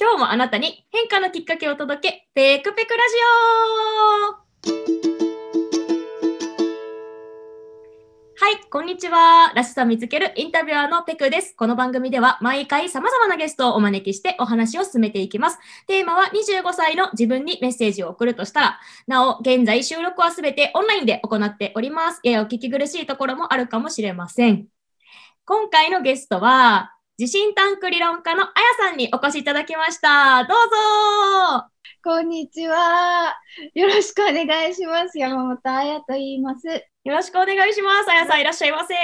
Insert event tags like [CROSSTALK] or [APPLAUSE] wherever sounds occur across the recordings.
今日もあなたに変化のきっかけを届け、ペクペクラジオはい、こんにちは。らしさ見つけるインタビュアーのペクです。この番組では毎回様々なゲストをお招きしてお話を進めていきます。テーマは25歳の自分にメッセージを送るとしたら、なお、現在収録はすべてオンラインで行っております。ややお聞き苦しいところもあるかもしれません。今回のゲストは、地震タンク理論家のあやさんにお越しいただきました。どうぞこんにちは。よろしくお願いします。山本あやと言います。よろしくお願いします。あやさんいらっしゃいませ。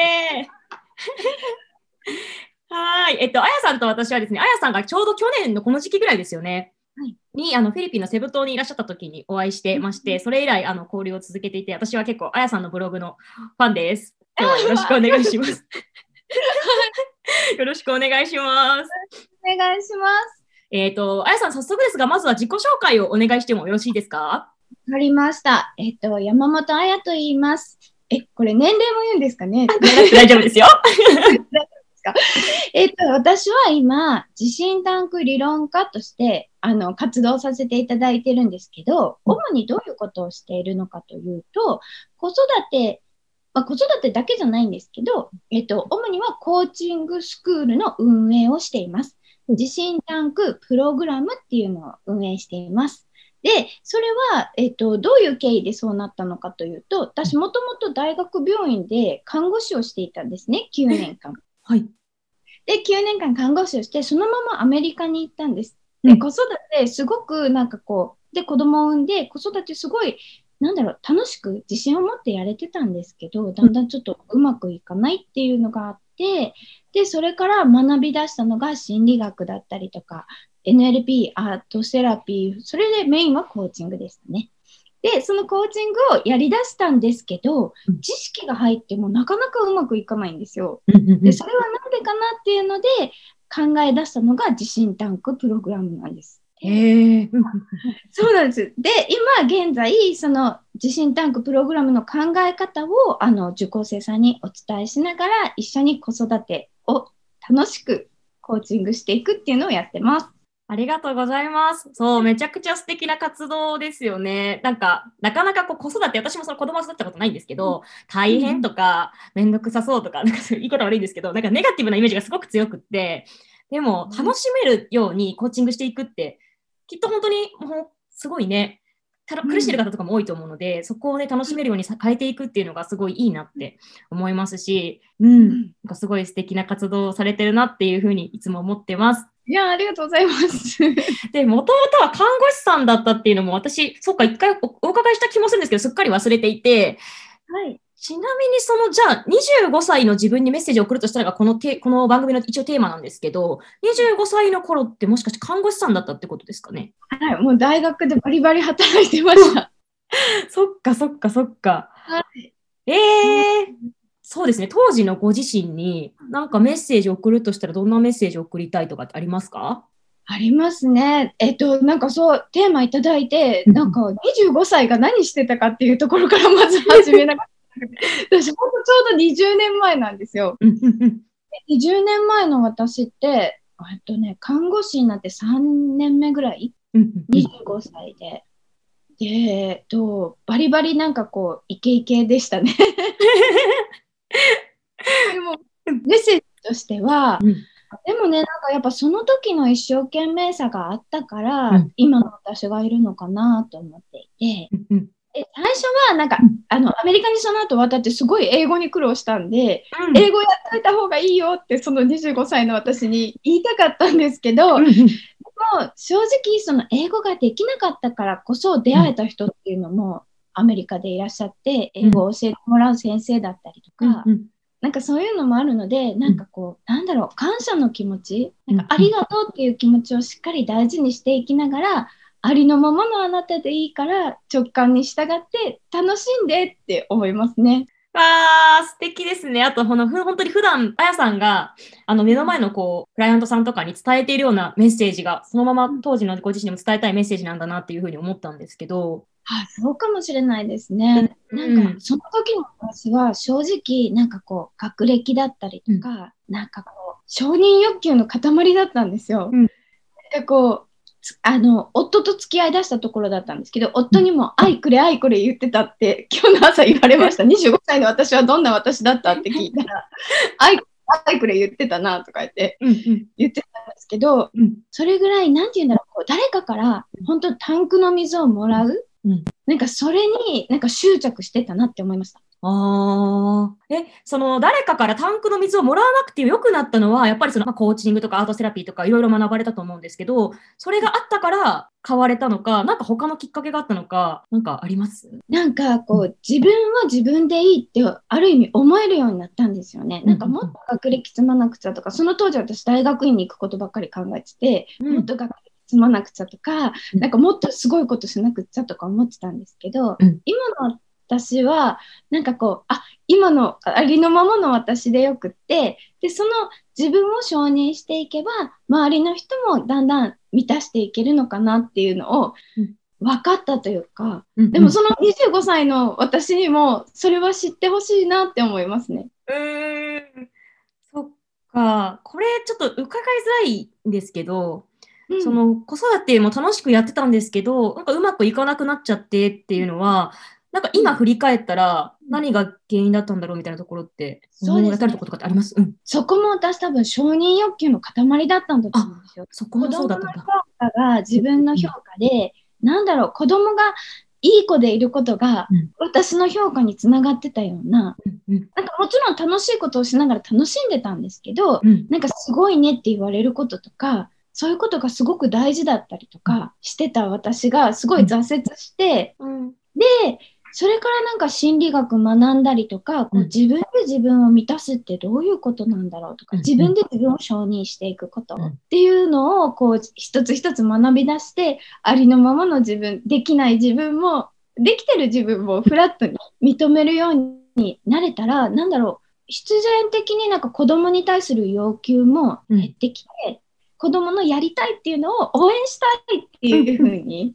はい。えっと、あやさんと私はですね、あやさんがちょうど去年のこの時期ぐらいですよね。はい、にあのフィリピンのセブ島にいらっしゃった時にお会いしてまして、それ以来あの交流を続けていて、私は結構あやさんのブログのファンです。今日はよろしくお願いします。[LAUGHS] [LAUGHS] よろしくお願いします。お願いします。えっ、ー、と、あやさん、早速ですが、まずは自己紹介をお願いしてもよろしいですか？わかりました。えっ、ー、と、山本あやと言います。え、これ年齢も言うんですかね？[LAUGHS] 大丈夫ですよ。[LAUGHS] えっと、私は今、地震タンク理論家として、あの、活動させていただいてるんですけど、主にどういうことをしているのかというと、子育てまあ、子育てだけじゃないんですけど、えっと、主にはコーチングスクールの運営をしています。地震タンクプログラムっていうのを運営しています。で、それは、えっと、どういう経緯でそうなったのかというと、私もともと大学病院で看護師をしていたんですね、9年間。はい。で、9年間看護師をして、そのままアメリカに行ったんです。で、子育て、すごくなんかこう、で、子供を産んで、子育てすごいなんだろう、楽しく自信を持ってやれてたんですけど、だんだんちょっとうまくいかないっていうのがあって、で、それから学び出したのが心理学だったりとか、NLP、アートセラピー、それでメインはコーチングでしたね。で、そのコーチングをやりだしたんですけど、知識が入ってもなかなかうまくいかないんですよ。で、それはなんでかなっていうので考え出したのが地震タンクプログラムなんです。へえ。[LAUGHS] そうなんです。で、今現在、その地震タンクプログラムの考え方をあの受講生さんにお伝えしながら、一緒に子育てを楽しくコーチングしていくっていうのをやってます。ありがとうございます。そう、めちゃくちゃ素敵な活動ですよね。なんか、なかなかこう子育て、私もその子供育ったことないんですけど、大変とか、めんどくさそうとか、なんかいいこと悪いんですけど、なんかネガティブなイメージがすごく強くって、でも、楽しめるようにコーチングしていくって、きっと本当にもうすごいね、た苦しいる方とかも多いと思うので、うん、そこをね、楽しめるように変えていくっていうのがすごいいいなって思いますし、うん、なんかすごい素敵な活動をされてるなっていうふうにいつも思ってます。いや、ありがとうございます。[LAUGHS] で、もともとは看護師さんだったっていうのも私、そっか、一回お伺いした気もするんですけど、すっかり忘れていて、はい。ちなみにそのじゃあ25歳の自分にメッセージを送るとしたらこのこの番組の一応テーマなんですけど25歳の頃ってもしかして看護師さんだったってことですかね？はいもう大学でバリバリ働いてました。[LAUGHS] そっかそっかそっか、はい、えー、そうですね。当時のご自身になんかメッセージを送るとしたらどんなメッセージを送りたいとかってありますか？ありますね。えっと、なんかそう、テーマいただいて、なんか25歳が何してたかっていうところからまず始めなかった。私、本当ちょうど20年前なんですよ。20年前の私って、えっとね、看護師になって3年目ぐらい、25歳で。で、えっと、バリバリなんかこう、イケイケでしたね。[LAUGHS] でも、メッセージとしては、うん、でもね、なんかやっぱその時の一生懸命さがあったから、うん、今の私がいるのかなと思っていて、うんえ最初はなんか、あのアメリカにその後渡ってすごい英語に苦労したんで、うん、英語やっといた方がいいよってその25歳の私に言いたかったんですけど、でも正直その英語ができなかったからこそ出会えた人っていうのもアメリカでいらっしゃって英語を教えてもらう先生だったりとか、うん、なんかそういうのもあるのでなんかこうなんだろう感謝の気持ちなんかありがとうっていう気持ちをしっかり大事にしていきながらありのままのあなたでいいから直感に従って楽しんでって思いますね。わー、素敵ですね。あと、この、本当に普段、あやさんが、あの、目の前の、こう、クライアントさんとかに伝えているようなメッセージが、そのまま当時のご自身にも伝えたいメッセージなんだなっていうふうに思ったんですけど。あ、そうかもしれないですね。うん、なんか、その時の私は、正直、なんかこう、学歴だったりとか、うん、なんかこう、承認欲求の塊だったんですよ。うんなんかこう、あの、夫と付き合いだしたところだったんですけど、夫にも、愛くれ、愛くれ言ってたって、今日の朝言われました。25歳の私はどんな私だったって聞いたら、[LAUGHS] 愛愛くれ言ってたなとか言って、言ってたんですけど、うん、それぐらい、なんて言うんだろう、誰かから本当タンクの水をもらう、うん、なんかそれになんか執着してたなって思いました。ああ。え、その誰かからタンクの水をもらわなくてよくなったのは、やっぱりその、まあ、コーチングとかアートセラピーとかいろいろ学ばれたと思うんですけど、それがあったから変われたのか、なんか他のきっかけがあったのか、なんかあります？なんかこう、自分は自分でいいってある意味思えるようになったんですよね。なんかもっと学歴積まなくちゃとか、その当時私大学院に行くことばっかり考えてて、うん、もっと学歴積まなくちゃとか、なんかもっとすごいことしなくちゃとか思ってたんですけど、うん、今の私はなんかこうあ今のありのままの私でよくってでその自分を承認していけば周りの人もだんだん満たしていけるのかなっていうのを分かったというか、うん、でもその25歳の私にもそれは知ってほしいなって思いますね。うん。そっか。これちょっと伺いづらいんですけど、うん、その子育ても楽しくやってたんですけどなんかうまくいかなくなっちゃってっていうのはなんか今振り返ったら、何が原因だったんだろうみたいなところって、そうです、ね、とことかってあります、うん、そこも私多分承認欲求の塊だったんだと思うんですよ。そこもそうだった評価が自分の評価で、うん、なんだろう、子供がいい子でいることが、私の評価につながってたような、うん、なんかもちろん楽しいことをしながら楽しんでたんですけど、うん、なんかすごいねって言われることとか、そういうことがすごく大事だったりとかしてた私がすごい挫折して、うん、で、それからなんか心理学学んだりとか、こう自分で自分を満たすってどういうことなんだろうとか、自分で自分を承認していくことっていうのをこう一つ一つ学び出して、ありのままの自分、できない自分も、できてる自分もフラットに認めるようになれたら、なんだろう、必然的になんか子供に対する要求も減ってきて、うん、子供のやりたいっていうのを応援したいっていうふうに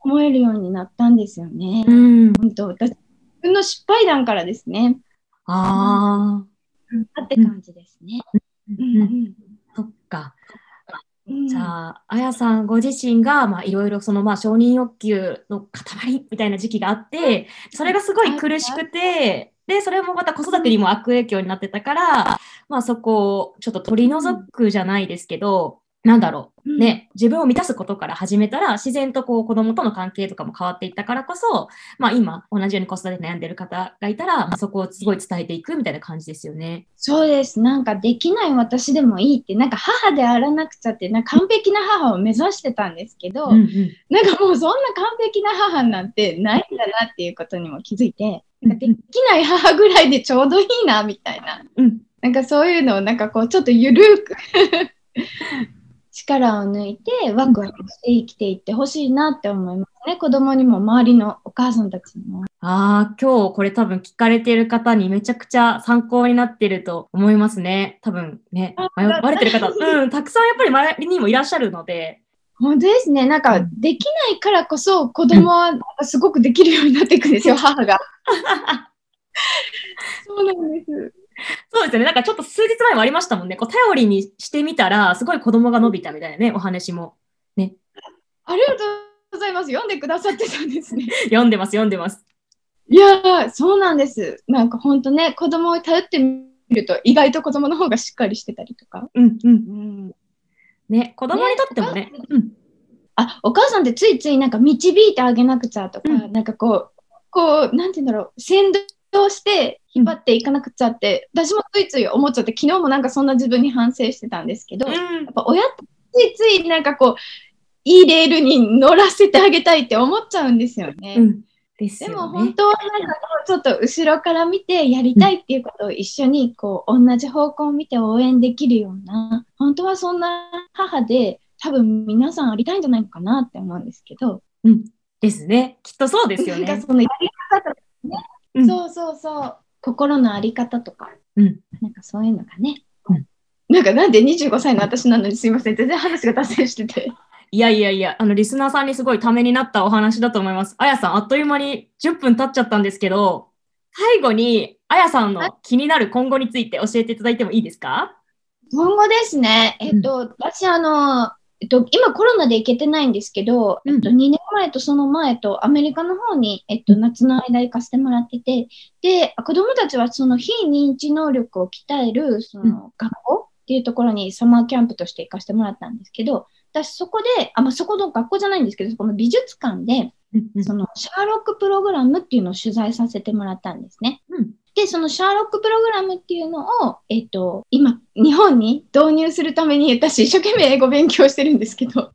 思えるようになったんですよね。うん、本当私自分の失敗談からですね。ああ。って感じですね。そっか。じゃあ、あやさんご自身が、まあ、いろいろその、まあ、承認欲求の塊みたいな時期があって、それがすごい苦しくて、で、それもまた子育てにも悪影響になってたから、まあ、そこをちょっと取り除くじゃないですけど、なんだろう、ね、自分を満たすことから始めたら、自然とこう子供との関係とかも変わっていったからこそ、まあ今、同じように子育て悩んでる方がいたら、まあ、そこをすごい伝えていくみたいな感じですよね。そうです。なんかできない私でもいいって、なんか母であらなくちゃって、なんか完璧な母を目指してたんですけど、うんうん、なんかもうそんな完璧な母なんてないんだなっていうことにも気づいて、できない母ぐらいでちょうどいいな、みたいな。うん、なんかそういうのをなんかこうちょっとゆるく [LAUGHS] 力を抜いてワクワクして生きていってほしいなって思いますね。子供にも周りのお母さんたちにも。ああ、今日これ多分聞かれてる方にめちゃくちゃ参考になってると思いますね。多分ね、迷われてる方、[LAUGHS] うん、たくさんやっぱり周りにもいらっしゃるので。本当ですね。なんか、できないからこそ子供はすごくできるようになっていくんですよ、[LAUGHS] 母が。[LAUGHS] そうなんです。そうですよね。なんかちょっと数日前もありましたもんね。こう頼りにしてみたら、すごい子供が伸びたみたいなね、お話も。ね。ありがとうございます。読んでくださってたんですね。[LAUGHS] 読んでます、読んでます。いやそうなんです。なんか本当ね、子供を頼ってみると、意外と子供の方がしっかりしてたりとか。うんうん。うん、ね、子供にとってもね。ねうん、あ、お母さんってついついなんか導いてあげなくちゃとか、うん、なんかこう、こう、なんて言うんだろう、先導して引っ張っていかなくちゃって、うん、私もついつい思っちゃって昨日もなんかそんな自分に反省してたんですけど、うん、やっぱ親ってついついなんかこういいレールに乗らせてあげたいって思っちゃうんですよね。うんでね、でも本当はなんかちょっと後ろから見てやりたいっていうことを一緒にこう同じ方向を見て応援できるような本当はそんな母で多分皆さんありたいんじゃないのかなって思うんですけど。うん、ですね。きっとそうですよね。なんかそのやり方とかね、うん、そうそうそう。心のあり方とか、うん、なんかそういうのがね、うん、なんかなんで25歳の私なのにすいません、全然話が達成してて。いやいやいや、あの、リスナーさんにすごいためになったお話だと思います。あやさん、あっという間に10分経っちゃったんですけど、最後に、あやさんの気になる今後について教えていただいてもいいですか？今後ですね、えっと、うん、私、あの、えっと、今コロナで行けてないんですけど、えっと、2年前とその前とアメリカの方に、えっと、夏の間行かせてもらってて、で、子供たちはその非認知能力を鍛える、その学校っていうところにサマーキャンプとして行かせてもらったんですけど、私そこで、あ、まあ、そこの学校じゃないんですけど、そこの美術館で、そのシャーロックプログラムっていうのを取材させてもらったんですね。うんで、そのシャーロックプログラムっていうのを、えっ、と、今、日本に導入するために、私、一生懸命英語勉強してるんですけど。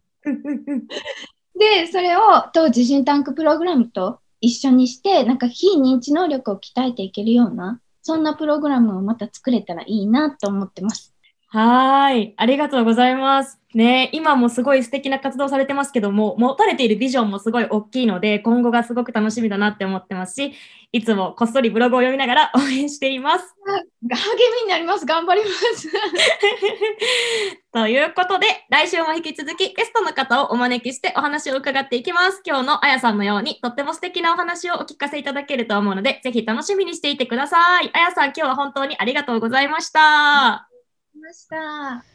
で、それを当時、シンタンクプログラムと一緒にして、なんか非認知能力を鍛えていけるような、そんなプログラムをまた作れたらいいなと思ってます。はい。ありがとうございます。ね、今もすごい素敵な活動されてますけども、持たれているビジョンもすごい大きいので、今後がすごく楽しみだなって思ってますし、いつもこっそりブログを読みながら応援しています。励みになります。頑張ります。[LAUGHS] ということで、来週も引き続きゲストの方をお招きしてお話を伺っていきます。今日のあやさんのようにとっても素敵なお話をお聞かせいただけると思うので、ぜひ楽しみにしていてください。あやさん、今日は本当にありがとうございました。ました。